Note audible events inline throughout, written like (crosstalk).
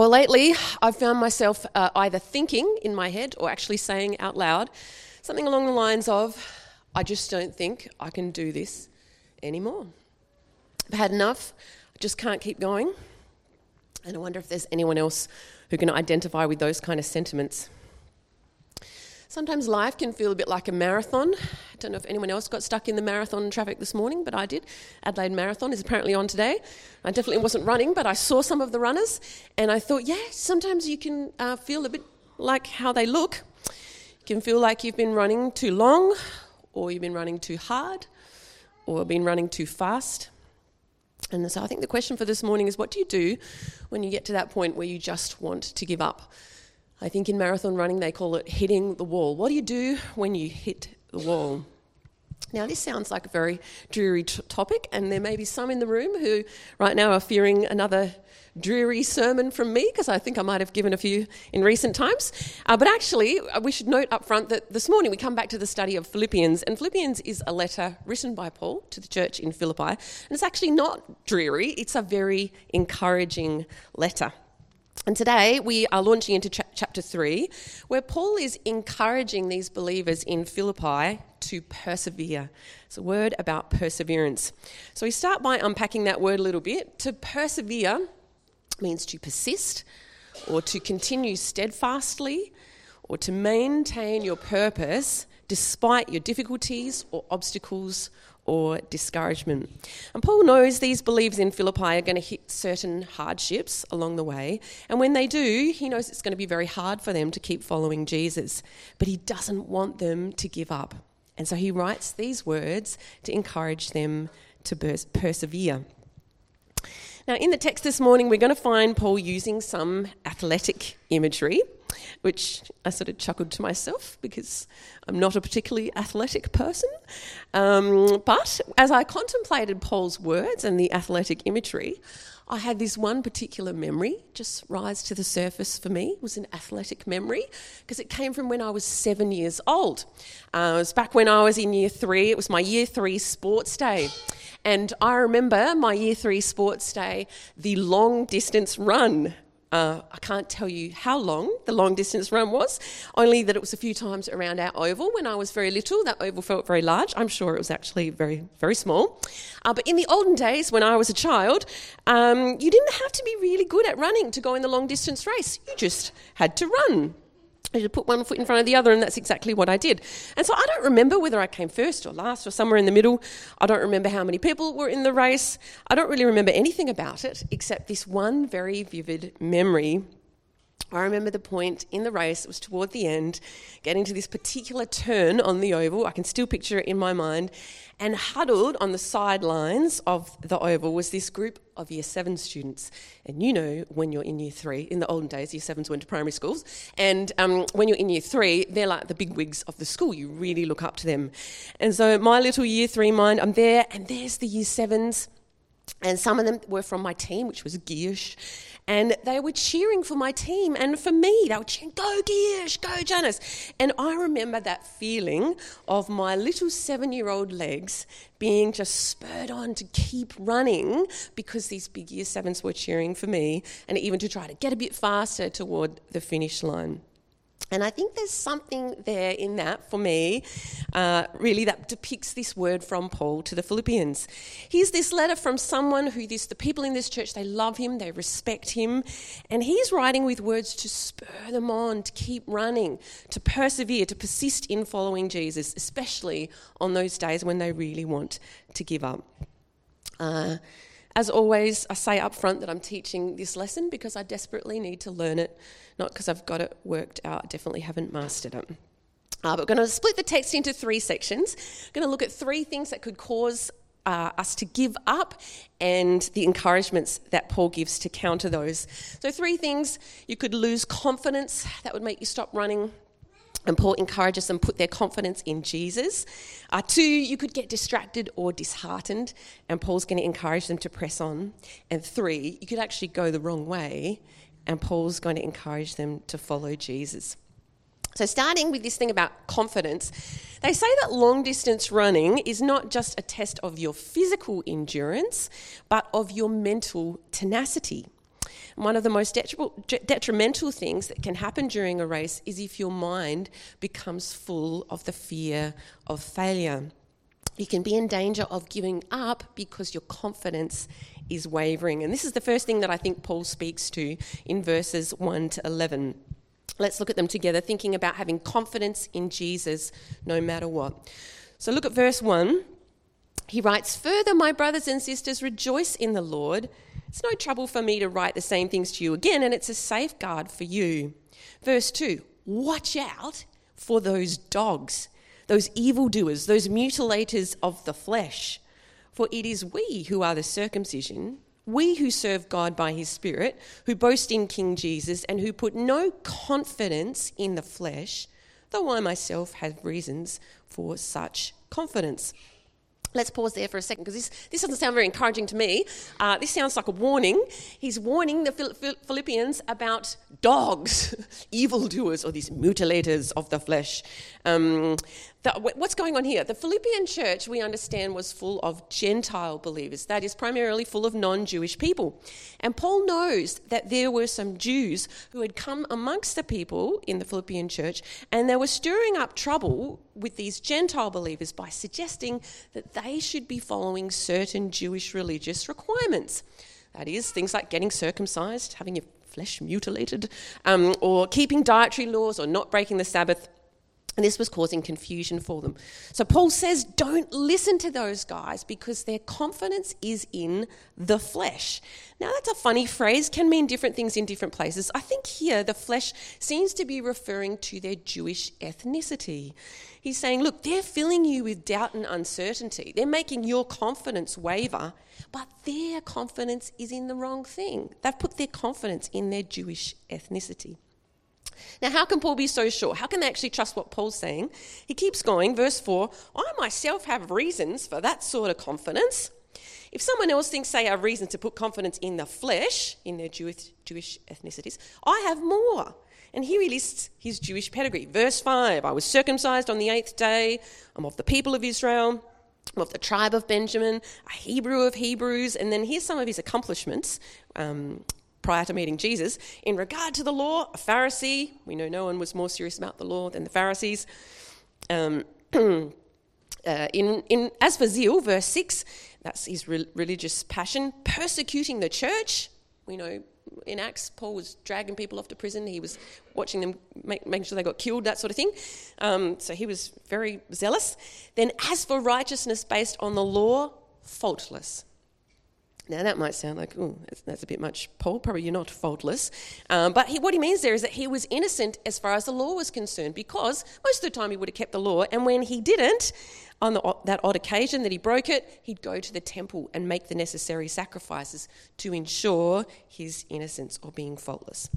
Or lately, I've found myself uh, either thinking in my head or actually saying out loud something along the lines of, I just don't think I can do this anymore. I've had enough, I just can't keep going. And I wonder if there's anyone else who can identify with those kind of sentiments. Sometimes life can feel a bit like a marathon. I don't know if anyone else got stuck in the marathon traffic this morning, but I did. Adelaide Marathon is apparently on today. I definitely wasn't running, but I saw some of the runners, and I thought, yeah, sometimes you can uh, feel a bit like how they look. You can feel like you've been running too long, or you've been running too hard, or been running too fast. And so I think the question for this morning is what do you do when you get to that point where you just want to give up? I think in marathon running they call it hitting the wall. What do you do when you hit the wall? Now, this sounds like a very dreary t- topic, and there may be some in the room who right now are fearing another dreary sermon from me because I think I might have given a few in recent times. Uh, but actually, uh, we should note up front that this morning we come back to the study of Philippians, and Philippians is a letter written by Paul to the church in Philippi, and it's actually not dreary, it's a very encouraging letter. And today we are launching into cha- chapter 3, where Paul is encouraging these believers in Philippi to persevere. It's a word about perseverance. So we start by unpacking that word a little bit. To persevere means to persist, or to continue steadfastly, or to maintain your purpose despite your difficulties or obstacles or discouragement. And Paul knows these believers in Philippi are going to hit certain hardships along the way. And when they do, he knows it's going to be very hard for them to keep following Jesus. But he doesn't want them to give up. And so he writes these words to encourage them to persevere. Now, in the text this morning, we're going to find Paul using some athletic imagery which I sort of chuckled to myself because I'm not a particularly athletic person. Um, but as I contemplated Paul's words and the athletic imagery, I had this one particular memory just rise to the surface for me. It was an athletic memory because it came from when I was seven years old. Uh, it was back when I was in year three. It was my year three sports day. And I remember my year three sports day, the long distance run uh, I can't tell you how long the long distance run was, only that it was a few times around our oval when I was very little. That oval felt very large. I'm sure it was actually very, very small. Uh, but in the olden days, when I was a child, um, you didn't have to be really good at running to go in the long distance race. You just had to run. Just put one foot in front of the other, and that's exactly what I did. And so I don't remember whether I came first or last or somewhere in the middle. I don't remember how many people were in the race. I don't really remember anything about it except this one very vivid memory I remember the point in the race, it was toward the end, getting to this particular turn on the oval. I can still picture it in my mind. And huddled on the sidelines of the oval was this group of year seven students. And you know, when you're in year three, in the olden days, year sevens went to primary schools. And um, when you're in year three, they're like the big wigs of the school. You really look up to them. And so, my little year three mind, I'm there, and there's the year sevens. And some of them were from my team, which was Giersch. And they were cheering for my team and for me. They were cheering, go Giersch, go Janice. And I remember that feeling of my little seven year old legs being just spurred on to keep running because these big year sevens were cheering for me and even to try to get a bit faster toward the finish line. And I think there's something there in that for me, uh, really, that depicts this word from Paul to the Philippians. Here's this letter from someone who this, the people in this church, they love him, they respect him, and he's writing with words to spur them on, to keep running, to persevere, to persist in following Jesus, especially on those days when they really want to give up. Uh, as always, I say up front that I'm teaching this lesson because I desperately need to learn it, not because I've got it worked out. I definitely haven't mastered it. Uh, but we're going to split the text into three sections. We're going to look at three things that could cause uh, us to give up and the encouragements that Paul gives to counter those. So, three things you could lose confidence, that would make you stop running. And Paul encourages them to put their confidence in Jesus. Uh, two, you could get distracted or disheartened, and Paul's going to encourage them to press on. And three, you could actually go the wrong way, and Paul's going to encourage them to follow Jesus. So, starting with this thing about confidence, they say that long distance running is not just a test of your physical endurance, but of your mental tenacity. One of the most detrimental things that can happen during a race is if your mind becomes full of the fear of failure. You can be in danger of giving up because your confidence is wavering. And this is the first thing that I think Paul speaks to in verses 1 to 11. Let's look at them together, thinking about having confidence in Jesus no matter what. So look at verse 1. He writes, Further, my brothers and sisters, rejoice in the Lord. It's no trouble for me to write the same things to you again, and it's a safeguard for you. Verse 2 Watch out for those dogs, those evildoers, those mutilators of the flesh. For it is we who are the circumcision we who serve God by his Spirit, who boast in King Jesus, and who put no confidence in the flesh, though I myself have reasons for such confidence. Let's pause there for a second because this, this doesn't sound very encouraging to me. Uh, this sounds like a warning. He's warning the Philippians about dogs, (laughs) evildoers, or these mutilators of the flesh. Um, the, what's going on here? The Philippian church, we understand, was full of Gentile believers, that is, primarily full of non Jewish people. And Paul knows that there were some Jews who had come amongst the people in the Philippian church, and they were stirring up trouble with these Gentile believers by suggesting that they should be following certain Jewish religious requirements. That is, things like getting circumcised, having your flesh mutilated, um, or keeping dietary laws, or not breaking the Sabbath and this was causing confusion for them. So Paul says, don't listen to those guys because their confidence is in the flesh. Now, that's a funny phrase, can mean different things in different places. I think here the flesh seems to be referring to their Jewish ethnicity. He's saying, look, they're filling you with doubt and uncertainty. They're making your confidence waver, but their confidence is in the wrong thing. They've put their confidence in their Jewish ethnicity. Now, how can Paul be so sure? How can they actually trust what Paul's saying? He keeps going, verse 4 I myself have reasons for that sort of confidence. If someone else thinks they have reason to put confidence in the flesh, in their Jewish, Jewish ethnicities, I have more. And here he lists his Jewish pedigree. Verse 5 I was circumcised on the eighth day, I'm of the people of Israel. I'm of the tribe of Benjamin, a Hebrew of Hebrews, and then here's some of his accomplishments. Um, prior to meeting Jesus. In regard to the law, a Pharisee, we know no one was more serious about the law than the Pharisees. Um, (clears throat) uh, in, in, as for zeal, verse 6, that's his re- religious passion, persecuting the church. We know in Acts, Paul was dragging people off to prison. He was watching them, make, making sure they got killed, that sort of thing. Um, so he was very zealous. Then, as for righteousness based on the law, faultless. Now, that might sound like, oh, that's, that's, a bit much, Paul. Probably you're not faultless. Um, but he, what he means there is that he was innocent as far as the law was concerned because most of the time he would have kept the law. And when he didn't, on the, that odd occasion that he broke it, he'd go to the temple and make the necessary sacrifices to ensure his innocence or being faultless.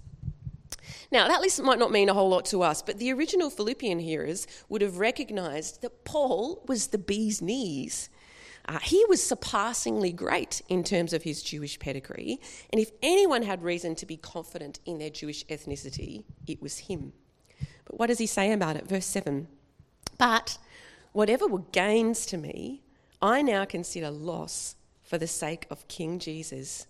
Now, that list might not mean a whole lot to us, but the original Philippian hearers would have recognized that Paul was the bee's knees uh, he was surpassingly great in terms of his Jewish pedigree, and if anyone had reason to be confident in their Jewish ethnicity, it was him. But what does he say about it? Verse 7 But whatever were gains to me, I now consider loss for the sake of King Jesus.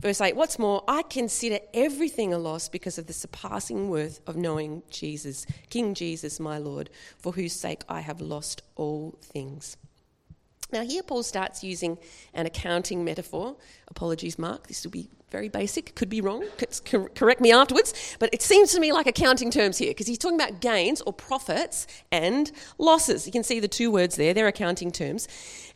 Verse 8, what's more, I consider everything a loss because of the surpassing worth of knowing Jesus, King Jesus, my Lord, for whose sake I have lost all things. Now, here Paul starts using an accounting metaphor. Apologies, Mark, this will be very basic, could be wrong, correct me afterwards, but it seems to me like accounting terms here because he's talking about gains or profits and losses. You can see the two words there, they're accounting terms.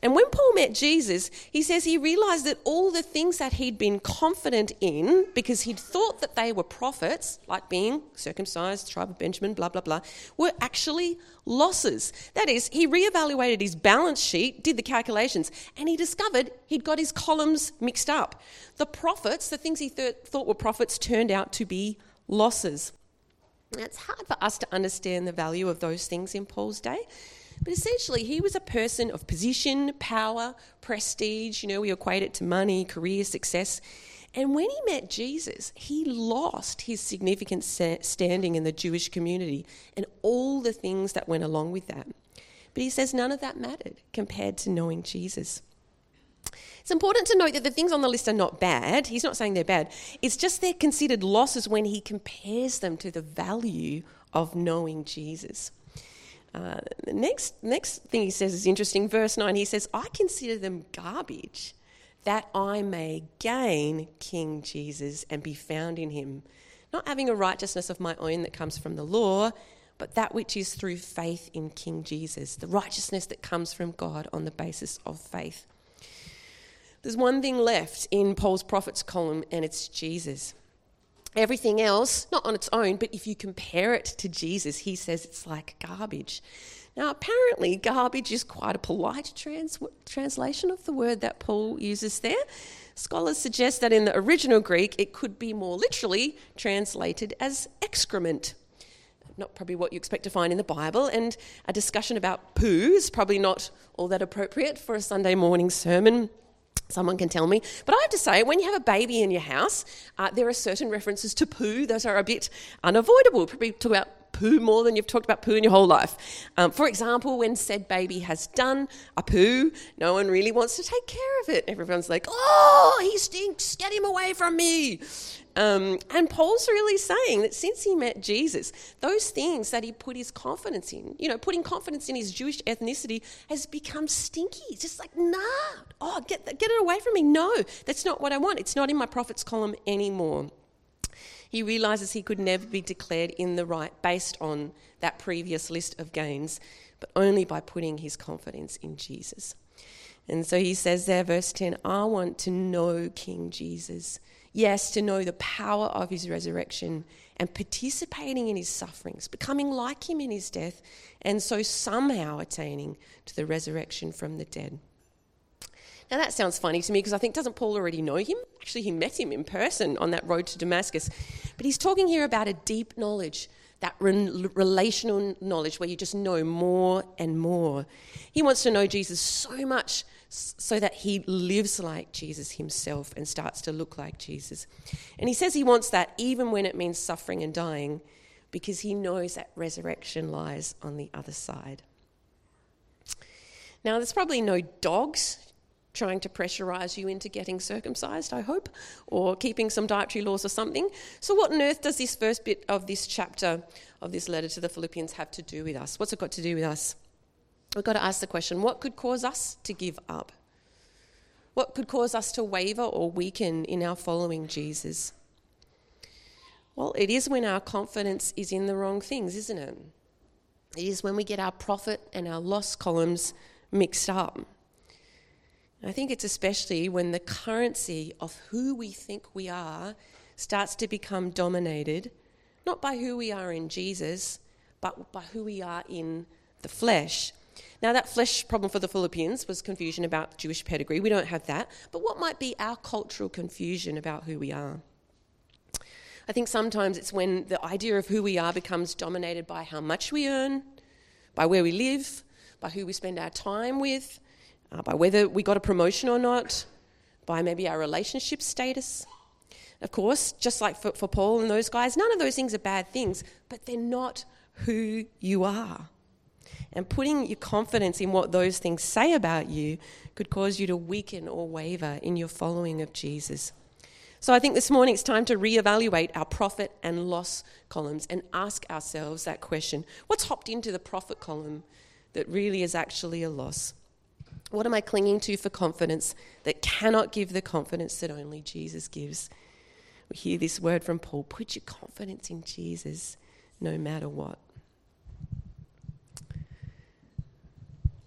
And when Paul met Jesus, he says he realized that all the things that he'd been confident in because he'd thought that they were profits, like being circumcised, tribe of Benjamin, blah, blah, blah, were actually losses. That is, he reevaluated his balance sheet, did the calculations, and he discovered he'd got his columns mixed up. The profits, the things he th- thought were profits, turned out to be losses. Now, it's hard for us to understand the value of those things in Paul's day. But essentially, he was a person of position, power, prestige. You know, we equate it to money, career, success. And when he met Jesus, he lost his significant standing in the Jewish community and all the things that went along with that. But he says none of that mattered compared to knowing Jesus. It's important to note that the things on the list are not bad. He's not saying they're bad. It's just they're considered losses when he compares them to the value of knowing Jesus. Uh, the next, next thing he says is interesting. Verse 9, he says, I consider them garbage that I may gain King Jesus and be found in him, not having a righteousness of my own that comes from the law, but that which is through faith in King Jesus, the righteousness that comes from God on the basis of faith. There's one thing left in Paul's profits column, and it's Jesus. Everything else, not on its own, but if you compare it to Jesus, he says it's like garbage. Now, apparently, garbage is quite a polite trans- translation of the word that Paul uses there. Scholars suggest that in the original Greek, it could be more literally translated as excrement. Not probably what you expect to find in the Bible, and a discussion about poo is probably not all that appropriate for a Sunday morning sermon. Someone can tell me. But I have to say, when you have a baby in your house, uh, there are certain references to poo that are a bit unavoidable. Probably talk about poo more than you've talked about poo in your whole life. Um, for example, when said baby has done a poo, no one really wants to take care of it. Everyone's like, oh, he stinks, get him away from me. Um, and Paul's really saying that since he met Jesus, those things that he put his confidence in, you know, putting confidence in his Jewish ethnicity has become stinky. It's just like, nah, oh, get, get it away from me. No, that's not what I want. It's not in my profits column anymore he realizes he could never be declared in the right based on that previous list of gains, but only by putting his confidence in Jesus. And so he says there, verse 10 I want to know King Jesus. Yes, to know the power of his resurrection and participating in his sufferings, becoming like him in his death, and so somehow attaining to the resurrection from the dead. Now that sounds funny to me because I think, doesn't Paul already know him? Actually, he met him in person on that road to Damascus. But he's talking here about a deep knowledge, that re- relational knowledge where you just know more and more. He wants to know Jesus so much so that he lives like Jesus himself and starts to look like Jesus. And he says he wants that even when it means suffering and dying because he knows that resurrection lies on the other side. Now, there's probably no dogs trying to pressurize you into getting circumcised, I hope, or keeping some dietary laws or something. So, what on earth does this first bit of this chapter of this letter to the Philippians have to do with us? What's it got to do with us? We've got to ask the question what could cause us to give up? What could cause us to waver or weaken in our following Jesus? Well, it is when our confidence is in the wrong things, isn't it? It is when we get our profit and our loss columns mixed up. I think it's especially when the currency of who we think we are starts to become dominated, not by who we are in Jesus, but by who we are in the flesh. Now, that flesh problem for the Philippians was confusion about Jewish pedigree. We don't have that. But what might be our cultural confusion about who we are? I think sometimes it's when the idea of who we are becomes dominated by how much we earn, by where we live, by who we spend our time with, uh, by whether we got a promotion or not, by maybe our relationship status. Of course, just like for, for Paul and those guys, none of those things are bad things, but they're not who you are. And putting your confidence in what those things say about you could cause you to weaken or waver in your following of Jesus. So I think this morning it's time to reevaluate our profit and loss columns and ask ourselves that question what's hopped into the profit column that really is actually a loss? What am I clinging to for confidence that cannot give the confidence that only Jesus gives? We hear this word from Paul put your confidence in Jesus no matter what.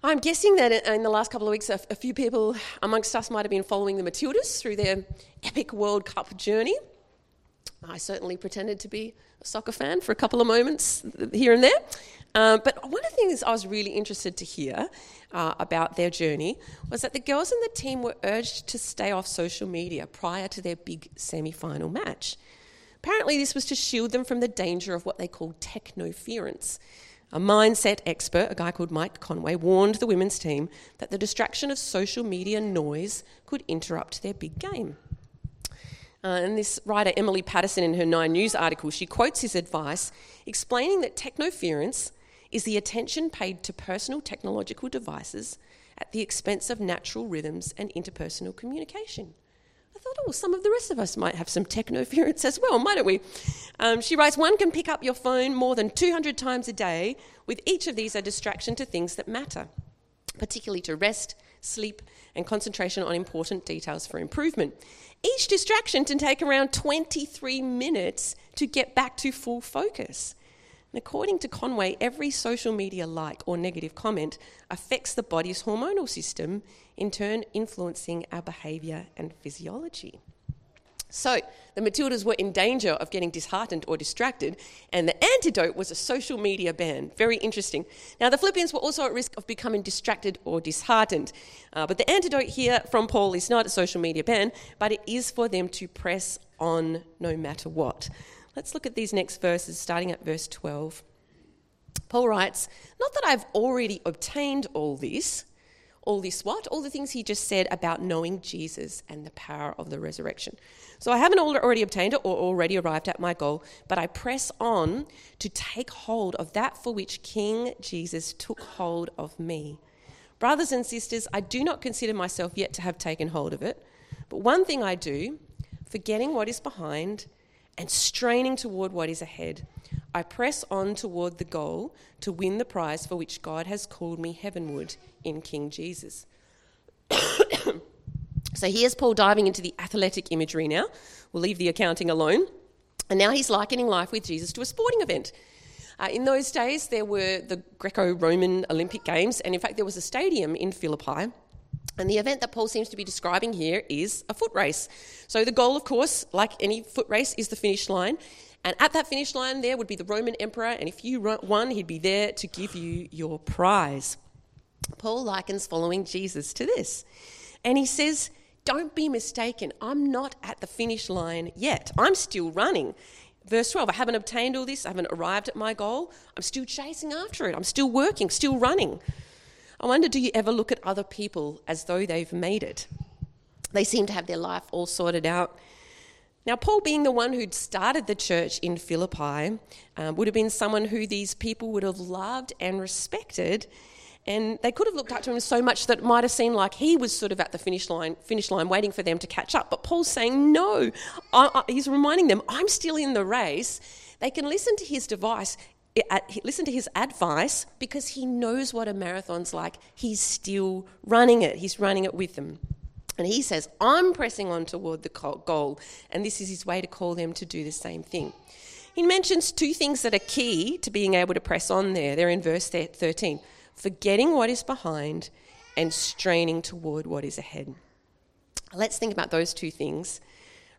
I'm guessing that in the last couple of weeks, a, few people amongst us might have been following the Matildas through their epic World Cup journey. I certainly pretended to be a soccer fan for a couple of moments here and there. Um, but one of the things I was really interested to hear uh, about their journey was that the girls in the team were urged to stay off social media prior to their big semi final match. Apparently, this was to shield them from the danger of what they called technoference. A mindset expert, a guy called Mike Conway, warned the women's team that the distraction of social media noise could interrupt their big game. Uh, and this writer, Emily Patterson, in her Nine News article, she quotes his advice, explaining that technoference is the attention paid to personal technological devices at the expense of natural rhythms and interpersonal communication. Thought, oh, some of the rest of us might have some technoference as well, mightn't we? Um, she writes, one can pick up your phone more than 200 times a day, with each of these a distraction to things that matter, particularly to rest, sleep, and concentration on important details for improvement. Each distraction can take around 23 minutes to get back to full focus. And according to Conway, every social media like or negative comment affects the body's hormonal system, in turn, influencing our behaviour and physiology. So, the Matildas were in danger of getting disheartened or distracted, and the antidote was a social media ban. Very interesting. Now, the Philippians were also at risk of becoming distracted or disheartened. Uh, but the antidote here from Paul is not a social media ban, but it is for them to press on no matter what. Let's look at these next verses, starting at verse 12. Paul writes, Not that I've already obtained all this. All this what? All the things he just said about knowing Jesus and the power of the resurrection. So I haven't already obtained it or already arrived at my goal, but I press on to take hold of that for which King Jesus took hold of me. Brothers and sisters, I do not consider myself yet to have taken hold of it, but one thing I do, forgetting what is behind and straining toward what is ahead. I press on toward the goal to win the prize for which God has called me heavenward in King Jesus. (coughs) so here's Paul diving into the athletic imagery now. We'll leave the accounting alone. And now he's likening life with Jesus to a sporting event. Uh, in those days, there were the Greco Roman Olympic Games, and in fact, there was a stadium in Philippi and the event that Paul seems to be describing here is a foot race. So the goal, of course, like any foot race, is the finish line. And at that finish line, there would be the Roman emperor, and if you won, he'd be there to give you your prize. Paul likens following Jesus to this. And he says, Don't be mistaken, I'm not at the finish line yet. I'm still running. Verse 12, I haven't obtained all this, I haven't arrived at my goal. I'm still chasing after it, I'm still working, still running. I wonder do you ever look at other people as though they've made it? They seem to have their life all sorted out. Now, Paul, being the one who'd started the church in Philippi, um, would have been someone who these people would have loved and respected. And they could have looked up to him so much that it might have seemed like he was sort of at the finish line, finish line waiting for them to catch up. But Paul's saying, no. I, I, he's reminding them, I'm still in the race. They can listen to his device, listen to his advice because he knows what a marathon's like. He's still running it, he's running it with them. And he says, I'm pressing on toward the goal, and this is his way to call them to do the same thing. He mentions two things that are key to being able to press on there. They're in verse 13 forgetting what is behind and straining toward what is ahead. Let's think about those two things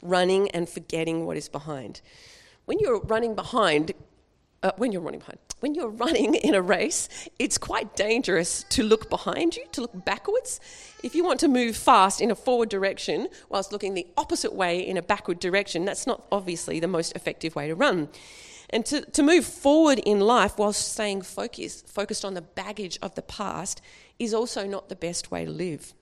running and forgetting what is behind. When you're running behind, uh, when you're running behind, when you're running in a race, it's quite dangerous to look behind you, to look backwards. If you want to move fast in a forward direction whilst looking the opposite way in a backward direction, that's not obviously the most effective way to run. And to, to move forward in life whilst staying focused, focused on the baggage of the past is also not the best way to live.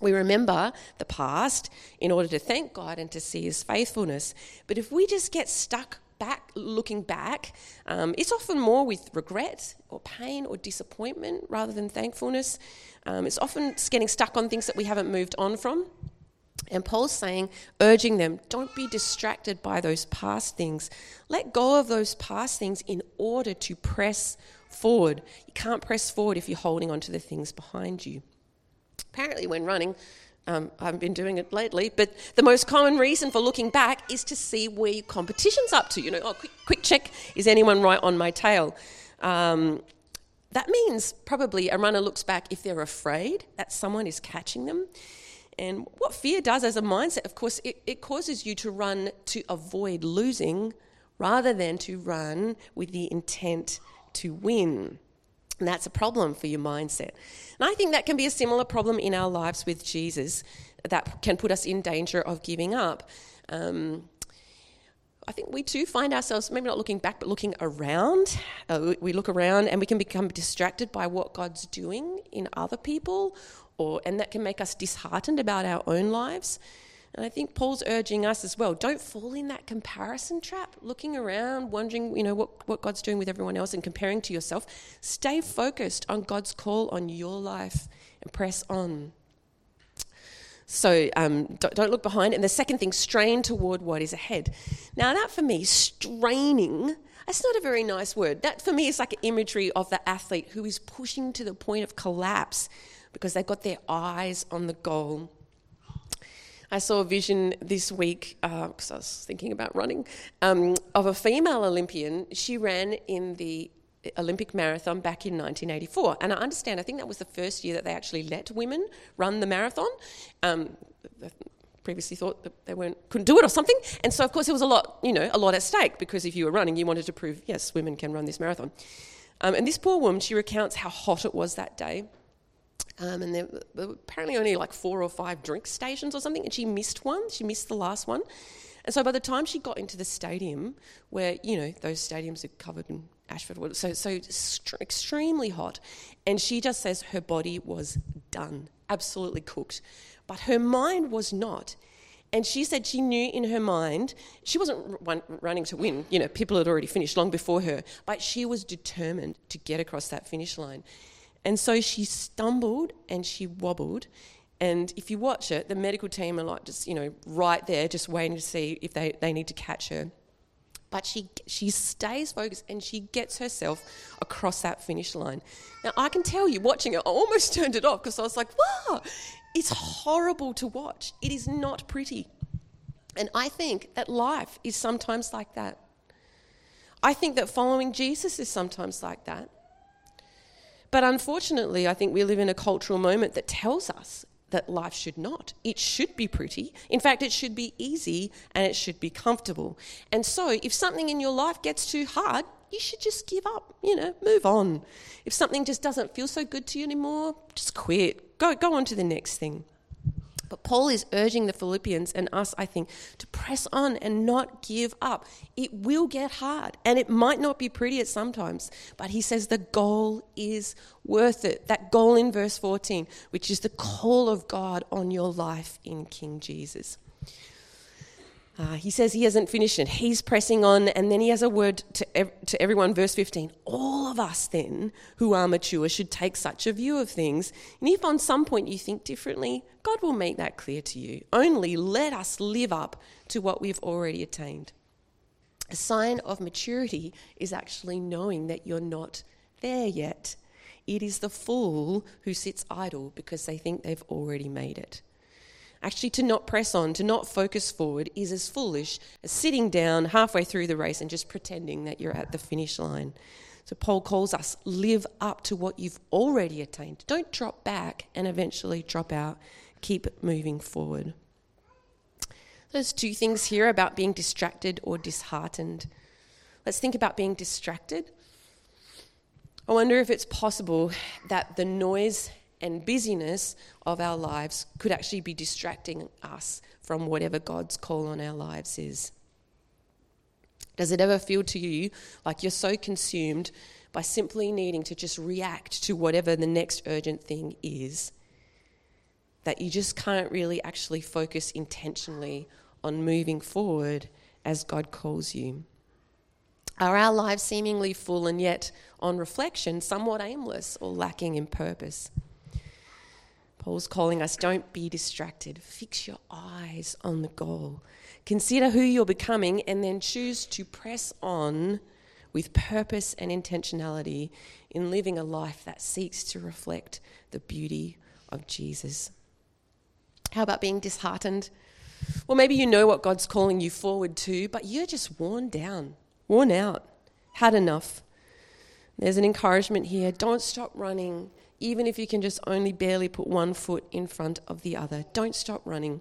We remember the past in order to thank God and to see His faithfulness. But if we just get stuck back, looking back, um, it's often more with regret or pain or disappointment rather than thankfulness. Um, it's often getting stuck on things that we haven't moved on from. And Paul's saying, urging them, don't be distracted by those past things. Let go of those past things in order to press forward. You can't press forward if you're holding on to the things behind you. Apparently, when running, um, I haven't been doing it lately, but the most common reason for looking back is to see where your competition's up to. You know, oh, quick, quick check, is anyone right on my tail? Um, that means probably a runner looks back if they're afraid that someone is catching them. And what fear does as a mindset, of course, it, it causes you to run to avoid losing rather than to run with the intent to win. And that's a problem for your mindset. And I think that can be a similar problem in our lives with Jesus that can put us in danger of giving up. Um, I think we too find ourselves maybe not looking back, but looking around. Uh, we look around and we can become distracted by what God's doing in other people, or and that can make us disheartened about our own lives. And I think Paul's urging us as well don't fall in that comparison trap, looking around, wondering, you know, what, what God's doing with everyone else and comparing to yourself. Stay focused on God's call on your life and press on. So um, don't, don't look behind. And the second thing, strain toward what is ahead. Now, that for me, straining, that's not a very nice word. That for me is like an imagery of the athlete who is pushing to the point of collapse because they've got their eyes on the goal. I saw a vision this week because uh, I was thinking about running um, of a female Olympian. She ran in the Olympic marathon back in 1984. And I understand, I think that was the first year that they actually let women run the marathon. Um, previously thought that they weren't couldn't do it or something. And so of course there was a lot, you know, a lot at stake because if you were running, you wanted to prove yes, women can run this marathon. Um, and this poor woman, she recounts how hot it was that day. Um, and there were apparently only like four or five drink stations or something, and she missed one. She missed the last one. And so by the time she got into the stadium, where, you know, those stadiums are covered in Ashford, so, so extremely hot, and she just says her body was done, absolutely cooked. But her mind was not. And she said she knew in her mind, she wasn't running to win, you know, people had already finished long before her, but she was determined to get across that finish line. And so she stumbled and she wobbled. And if you watch it, the medical team are like just, you know, right there, just waiting to see if they, they need to catch her. But she, she stays focused and she gets herself across that finish line. Now, I can tell you, watching it, I almost (laughs) turned it off because I was like, wow, it's horrible to watch. It is not pretty. And I think that life is sometimes like that. I think that following Jesus is sometimes like that. But unfortunately, I think we live in a cultural moment that tells us that life should not. It should be pretty. In fact, it should be easy and it should be comfortable. And so, if something in your life gets too hard, you should just give up, you know, move on. If something just doesn't feel so good to you anymore, just quit. Go, go on to the next thing. But Paul is urging the Philippians and us, I think, to press on and not give up. It will get hard and it might not be pretty at sometimes, but he says the goal is worth it. That goal in verse 14, which is the call of God on your life in King Jesus. Uh, he says he hasn't finished it. He's pressing on, and then he has a word to, ev- to everyone. Verse 15 All of us, then, who are mature, should take such a view of things. And if on some point you think differently, God will make that clear to you. Only let us live up to what we've already attained. A sign of maturity is actually knowing that you're not there yet. It is the fool who sits idle because they think they've already made it. Actually, to not press on, to not focus forward, is as foolish as sitting down halfway through the race and just pretending that you're at the finish line. So, Paul calls us live up to what you've already attained. Don't drop back and eventually drop out. Keep moving forward. There's two things here about being distracted or disheartened. Let's think about being distracted. I wonder if it's possible that the noise and busyness of our lives could actually be distracting us from whatever God's call on our lives is. Does it ever feel to you like you're so consumed by simply needing to just react to whatever the next urgent thing is that you just can't really actually focus intentionally on moving forward as God calls you? Are our lives seemingly full and yet, on reflection, somewhat aimless or lacking in purpose? Paul's calling us don't be distracted. Fix your eyes on the goal. Consider who you're becoming and then choose to press on with purpose and intentionality in living a life that seeks to reflect the beauty of Jesus. How about being disheartened? Well, maybe you know what God's calling you forward to, but you're just worn down, worn out, had enough. There's an encouragement here don't stop running even if you can just only barely put one foot in front of the other. Don't stop running.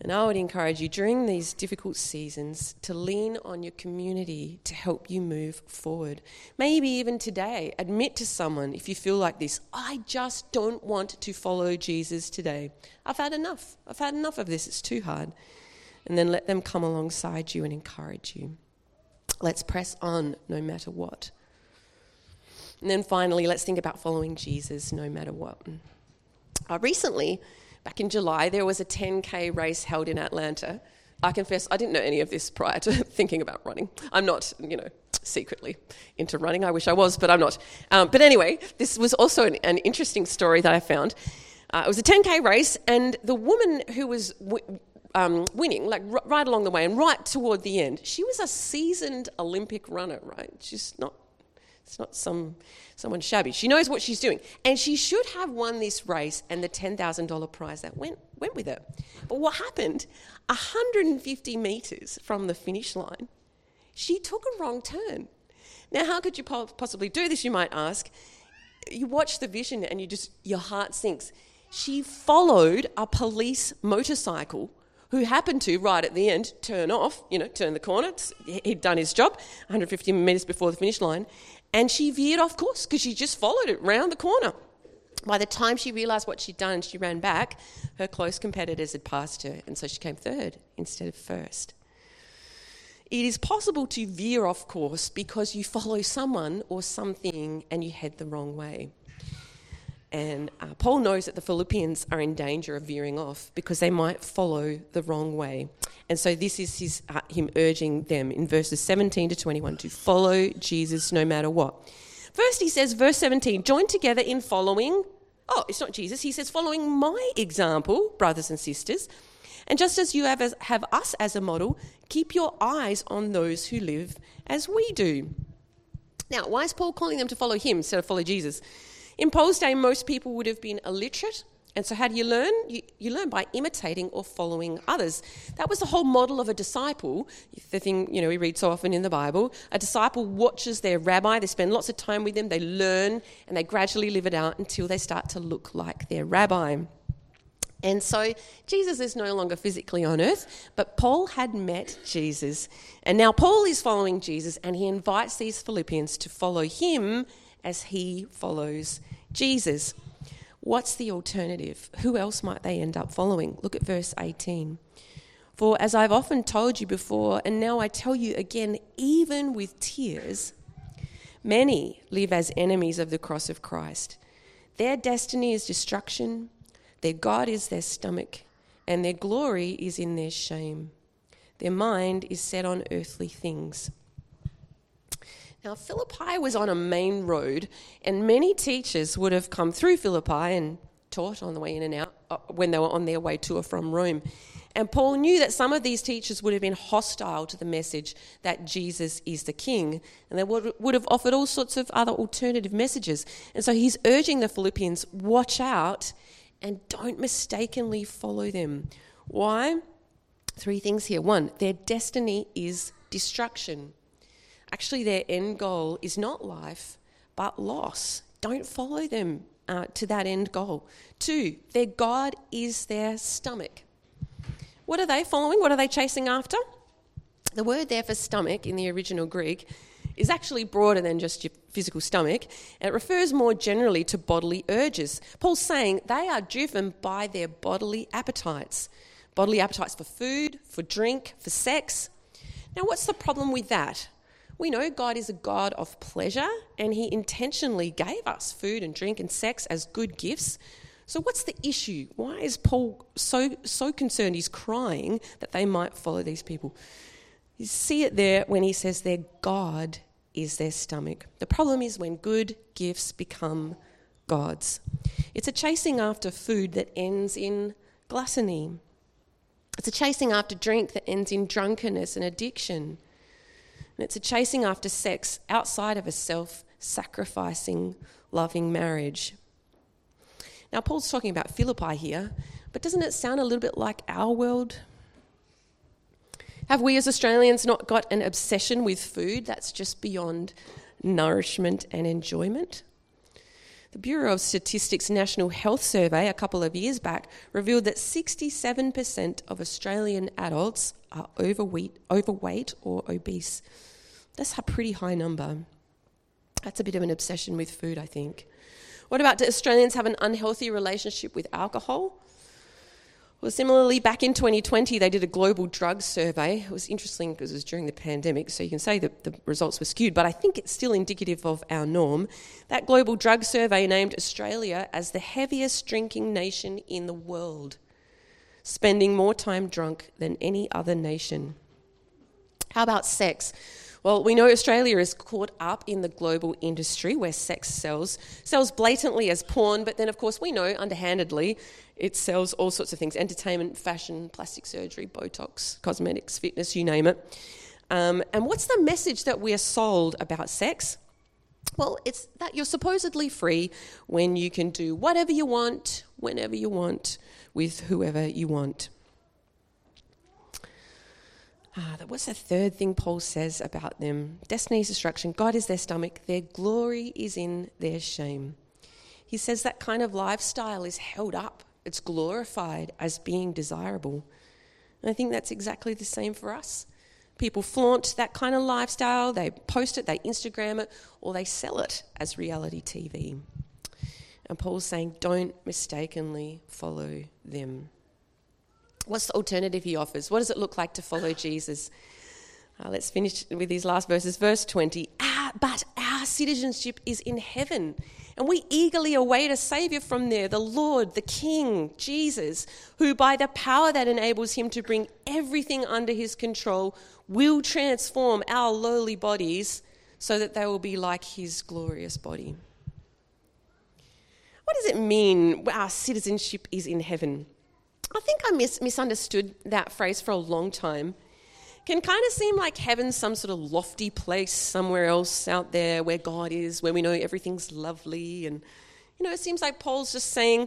And I would encourage you during these difficult seasons to lean on your community to help you move forward. Maybe even today, admit to someone if you feel like this I just don't want to follow Jesus today. I've had enough. I've had enough of this. It's too hard. And then let them come alongside you and encourage you. Let's press on no matter what. And then finally, let's think about following Jesus no matter what. Uh, recently, back in July, there was a 10K race held in Atlanta. I confess I didn't know any of this prior to (laughs) thinking about running. I'm not, you know, secretly into running. I wish I was, but I'm not. Um, but anyway, this was also an, an interesting story that I found. Uh, it was a 10k race, and the woman who was w- um, winning, like r- right along the way and right toward the end, she was a seasoned Olympic runner, right? She's not, it's not some someone shabby. She knows what she's doing, and she should have won this race and the ten thousand dollar prize that went went with her. But what happened? 150 meters from the finish line, she took a wrong turn. Now, how could you possibly do this? You might ask. You watch the vision and you just your heart sinks she followed a police motorcycle who happened to, right at the end, turn off, you know, turn the corner. He'd done his job 150 metres before the finish line. And she veered off course because she just followed it round the corner. By the time she realised what she'd done she ran back, her close competitors had passed her, and so she came third instead of first. It is possible to veer off course because you follow someone or something and you head the wrong way. And uh, Paul knows that the Philippians are in danger of veering off because they might follow the wrong way. And so this is his, uh, him urging them in verses 17 to 21 to follow Jesus no matter what. First, he says, verse 17, join together in following. Oh, it's not Jesus. He says, following my example, brothers and sisters. And just as you have, as, have us as a model, keep your eyes on those who live as we do. Now, why is Paul calling them to follow him instead of follow Jesus? In Paul's day, most people would have been illiterate. And so, how do you learn? You, you, learn by imitating or following others. That was the whole model of a disciple. The thing you know we read so often in the Bible. A disciple watches their rabbi. They spend lots of time with them. They learn, and they gradually live it out until they start to look like their rabbi. And so Jesus is no longer physically on earth, but Paul had met Jesus. And now Paul is following Jesus, and he invites these Philippians to follow him as he follows Jesus. What's the alternative? Who else might they end up following? Look at verse 18. For as I've often told you before, and now I tell you again, even with tears, many live as enemies of the cross of Christ. Their destiny is destruction, their God is their stomach, and their glory is in their shame. Their mind is set on earthly things. Now, Philippi was on a main road, and many teachers would have come through Philippi and taught on the way in and out uh, when they were on their way to or from Rome. And Paul knew that some of these teachers would have been hostile to the message that Jesus is the king, and they would, would have offered all sorts of other alternative messages. And so he's urging the Philippians watch out and don't mistakenly follow them. Why? Three things here. One, their destiny is destruction. Actually, their end goal is not life, but loss. Don't follow them uh, to that end goal. Two, their God is their stomach. What are they following? What are they chasing after? The word there for stomach in the original Greek is actually broader than just your physical stomach. And it refers more generally to bodily urges. Paul's saying they are driven by their bodily appetites bodily appetites for food, for drink, for sex. Now, what's the problem with that? We know God is a God of pleasure and He intentionally gave us food and drink and sex as good gifts. So, what's the issue? Why is Paul so, so concerned? He's crying that they might follow these people. You see it there when he says their God is their stomach. The problem is when good gifts become gods. It's a chasing after food that ends in gluttony. It's a chasing after drink that ends in drunkenness and addiction. And it's a chasing after sex outside of a self sacrificing, loving marriage. Now, Paul's talking about Philippi here, but doesn't it sound a little bit like our world? Have we as Australians not got an obsession with food that's just beyond nourishment and enjoyment? The Bureau of Statistics National Health Survey a couple of years back revealed that 67% of Australian adults are overweight, overweight or obese. That's a pretty high number. That's a bit of an obsession with food, I think. What about do Australians have an unhealthy relationship with alcohol? Well, similarly, back in 2020, they did a global drug survey. It was interesting because it was during the pandemic, so you can say that the results were skewed, but I think it's still indicative of our norm. That global drug survey named Australia as the heaviest drinking nation in the world. spending more time drunk than any other nation. How about sex? Well, we know Australia is caught up in the global industry where sex sells, sells blatantly as porn, but then, of course, we know underhandedly it sells all sorts of things entertainment, fashion, plastic surgery, Botox, cosmetics, fitness, you name it. Um, and what's the message that we're sold about sex? Well, it's that you're supposedly free when you can do whatever you want, whenever you want, with whoever you want. Ah, what's the third thing Paul says about them? Destiny's destruction. God is their stomach. Their glory is in their shame. He says that kind of lifestyle is held up, it's glorified as being desirable. And I think that's exactly the same for us. People flaunt that kind of lifestyle, they post it, they Instagram it, or they sell it as reality TV. And Paul's saying, don't mistakenly follow them. What's the alternative he offers? What does it look like to follow Jesus? Uh, let's finish with these last verses. Verse 20. Ah, but our citizenship is in heaven, and we eagerly await a Saviour from there, the Lord, the King, Jesus, who by the power that enables him to bring everything under his control will transform our lowly bodies so that they will be like his glorious body. What does it mean our citizenship is in heaven? I think I mis- misunderstood that phrase for a long time. Can kind of seem like heaven's some sort of lofty place somewhere else out there where God is, where we know everything's lovely. And, you know, it seems like Paul's just saying,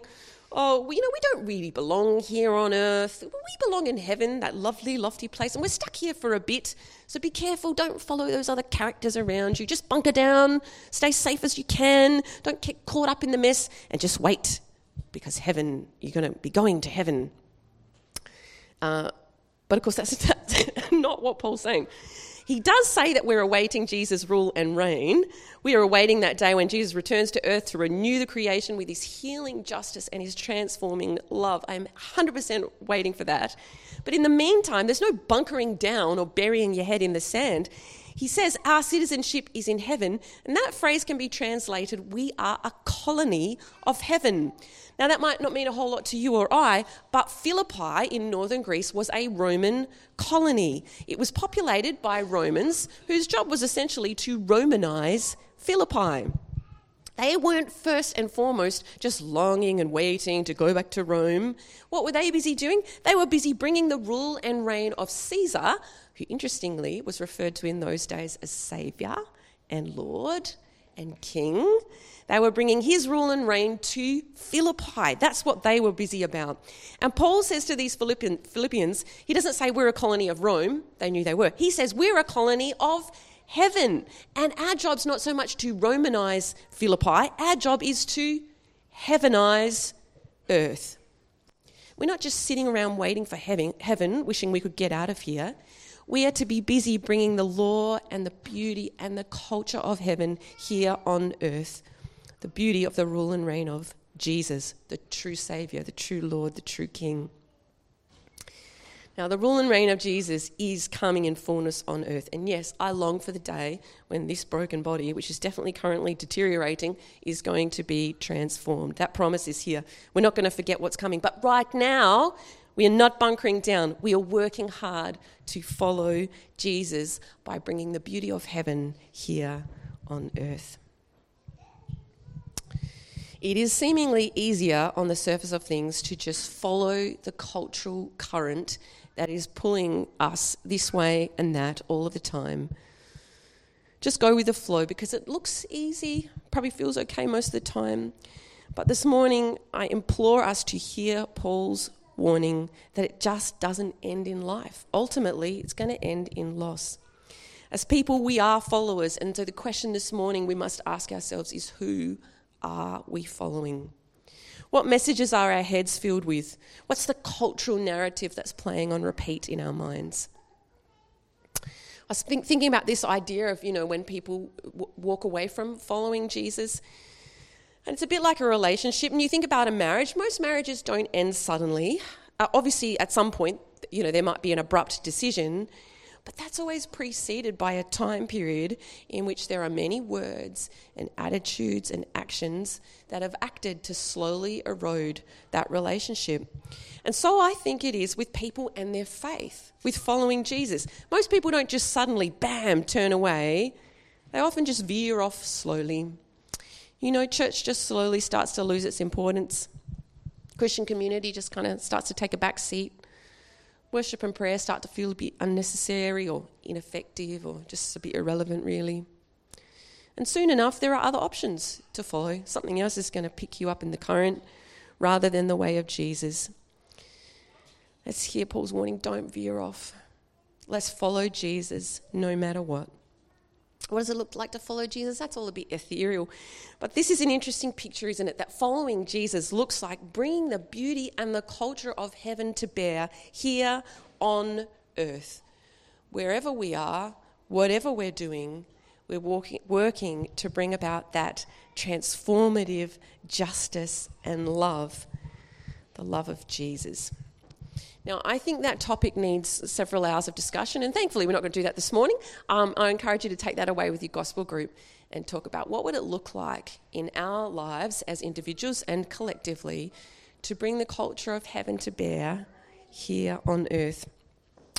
oh, well, you know, we don't really belong here on earth. We belong in heaven, that lovely, lofty place, and we're stuck here for a bit. So be careful. Don't follow those other characters around you. Just bunker down, stay safe as you can. Don't get caught up in the mess, and just wait because heaven, you're going to be going to heaven. Uh, but of course, that's, (laughs) that's not what Paul's saying. He does say that we're awaiting Jesus' rule and reign. We are awaiting that day when Jesus returns to earth to renew the creation with his healing justice and his transforming love. I'm 100% waiting for that. But in the meantime, there's no bunkering down or burying your head in the sand. He says our citizenship is in heaven, and that phrase can be translated we are a colony of heaven. Now, that might not mean a whole lot to you or I, but Philippi in northern Greece was a Roman colony. It was populated by Romans whose job was essentially to Romanize Philippi. They weren't first and foremost just longing and waiting to go back to Rome. What were they busy doing? They were busy bringing the rule and reign of Caesar, who interestingly was referred to in those days as Saviour and Lord and King. They were bringing his rule and reign to Philippi. That's what they were busy about. And Paul says to these Philippians, he doesn't say we're a colony of Rome. They knew they were. He says we're a colony of heaven. And our job's not so much to Romanize Philippi, our job is to heavenize earth. We're not just sitting around waiting for heaven, wishing we could get out of here. We are to be busy bringing the law and the beauty and the culture of heaven here on earth the beauty of the rule and reign of Jesus, the true Savior, the true Lord, the true King. Now, the rule and reign of Jesus is coming in fullness on earth. And yes, I long for the day when this broken body, which is definitely currently deteriorating, is going to be transformed. That promise is here. We're not going to forget what's coming. But right now, we are not bunkering down. We are working hard to follow Jesus by bringing the beauty of heaven here on earth. It is seemingly easier on the surface of things to just follow the cultural current that is pulling us this way and that all of the time. Just go with the flow because it looks easy, probably feels okay most of the time. But this morning, I implore us to hear Paul's warning that it just doesn't end in life. Ultimately, it's going to end in loss. As people, we are followers, and so the question this morning we must ask ourselves is who are we following? What messages are our heads filled with? What's the cultural narrative that's playing on repeat in our minds? I was think, thinking about this idea of, you know, when people w- walk away from following Jesus. And it's a bit like a relationship. And you think about a marriage, most marriages don't end suddenly. Uh, obviously, at some point, you know, there might be an abrupt decision. But that's always preceded by a time period in which there are many words and attitudes and actions that have acted to slowly erode that relationship. And so I think it is with people and their faith, with following Jesus. Most people don't just suddenly, bam, turn away, they often just veer off slowly. You know, church just slowly starts to lose its importance. Christian community just kind of starts to take a back seat. Worship and prayer start to feel a bit unnecessary or ineffective or just a bit irrelevant, really. And soon enough, there are other options to follow. Something else is going to pick you up in the current rather than the way of Jesus. Let's hear Paul's warning don't veer off. Let's follow Jesus no matter what. What does it look like to follow Jesus? That's all a bit ethereal. But this is an interesting picture, isn't it? That following Jesus looks like bringing the beauty and the culture of heaven to bear here on earth. Wherever we are, whatever we're doing, we're walking, working to bring about that transformative justice and love, the love of Jesus. Now, I think that topic needs several hours of discussion, and thankfully, we're not going to do that this morning. Um, I encourage you to take that away with your gospel group and talk about what would it look like in our lives as individuals and collectively to bring the culture of heaven to bear here on earth.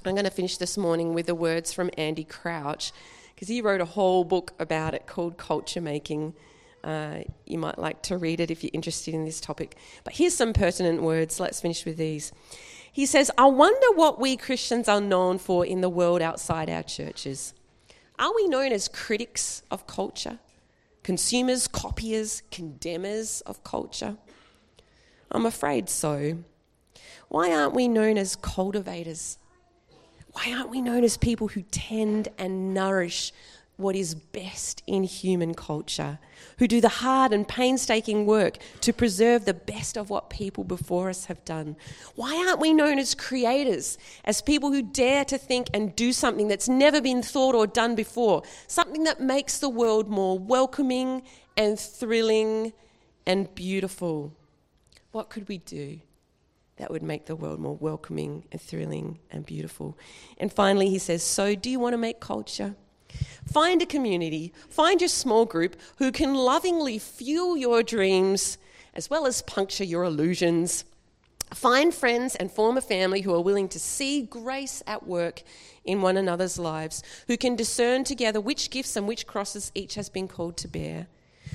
I'm going to finish this morning with the words from Andy Crouch because he wrote a whole book about it called Culture Making. Uh, you might like to read it if you're interested in this topic. But here's some pertinent words. Let's finish with these. He says, I wonder what we Christians are known for in the world outside our churches. Are we known as critics of culture, consumers, copiers, condemners of culture? I'm afraid so. Why aren't we known as cultivators? Why aren't we known as people who tend and nourish what is best in human culture, who do the hard and painstaking work to preserve the best of what people before us have done. Why aren't we known as creators, as people who dare to think and do something that's never been thought or done before, something that makes the world more welcoming and thrilling and beautiful? What could we do? That would make the world more welcoming and thrilling and beautiful. And finally, he says, So, do you want to make culture? Find a community, find your small group who can lovingly fuel your dreams as well as puncture your illusions. Find friends and form a family who are willing to see grace at work in one another's lives, who can discern together which gifts and which crosses each has been called to bear.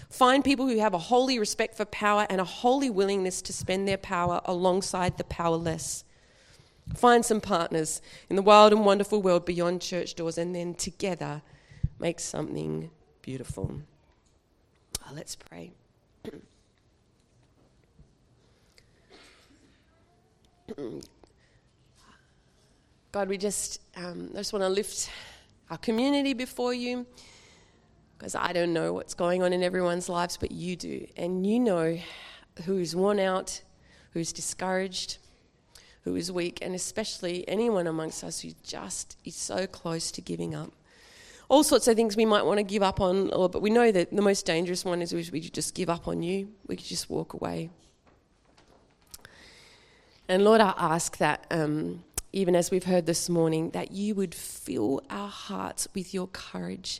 Find people who have a holy respect for power and a holy willingness to spend their power alongside the powerless. Find some partners in the wild and wonderful world beyond church doors, and then together make something beautiful. Oh, let's pray. (clears throat) God, we just, um, I just want to lift our community before you because I don't know what's going on in everyone's lives, but you do. And you know who's worn out, who's discouraged, who is weak, and especially anyone amongst us who just is so close to giving up all sorts of things we might want to give up on, or, but we know that the most dangerous one is we just give up on you. We could just walk away. And Lord, I ask that, um, even as we've heard this morning, that you would fill our hearts with your courage.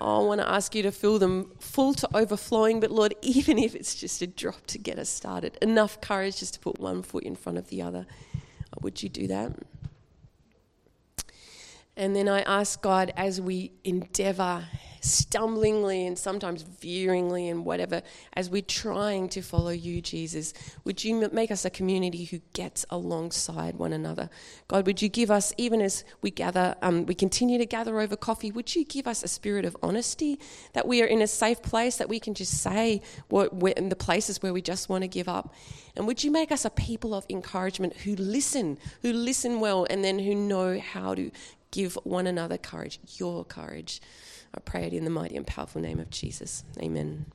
Oh, I want to ask you to fill them full to overflowing, but Lord, (laughs) even if it's just a drop to get us started, enough courage just to put one foot in front of the other, uh, would you do that? And then I ask God as we endeavor stumblingly and sometimes veeringly and whatever, as we're trying to follow you, Jesus, would you make us a community who gets alongside one another? God, would you give us, even as we gather, um, we continue to gather over coffee, would you give us a spirit of honesty that we are in a safe place, that we can just say what in the places where we just want to give up? And would you make us a people of encouragement who listen, who listen well, and then who know how to give one another courage, your courage. I pray it in the mighty and powerful name of Jesus. Amen.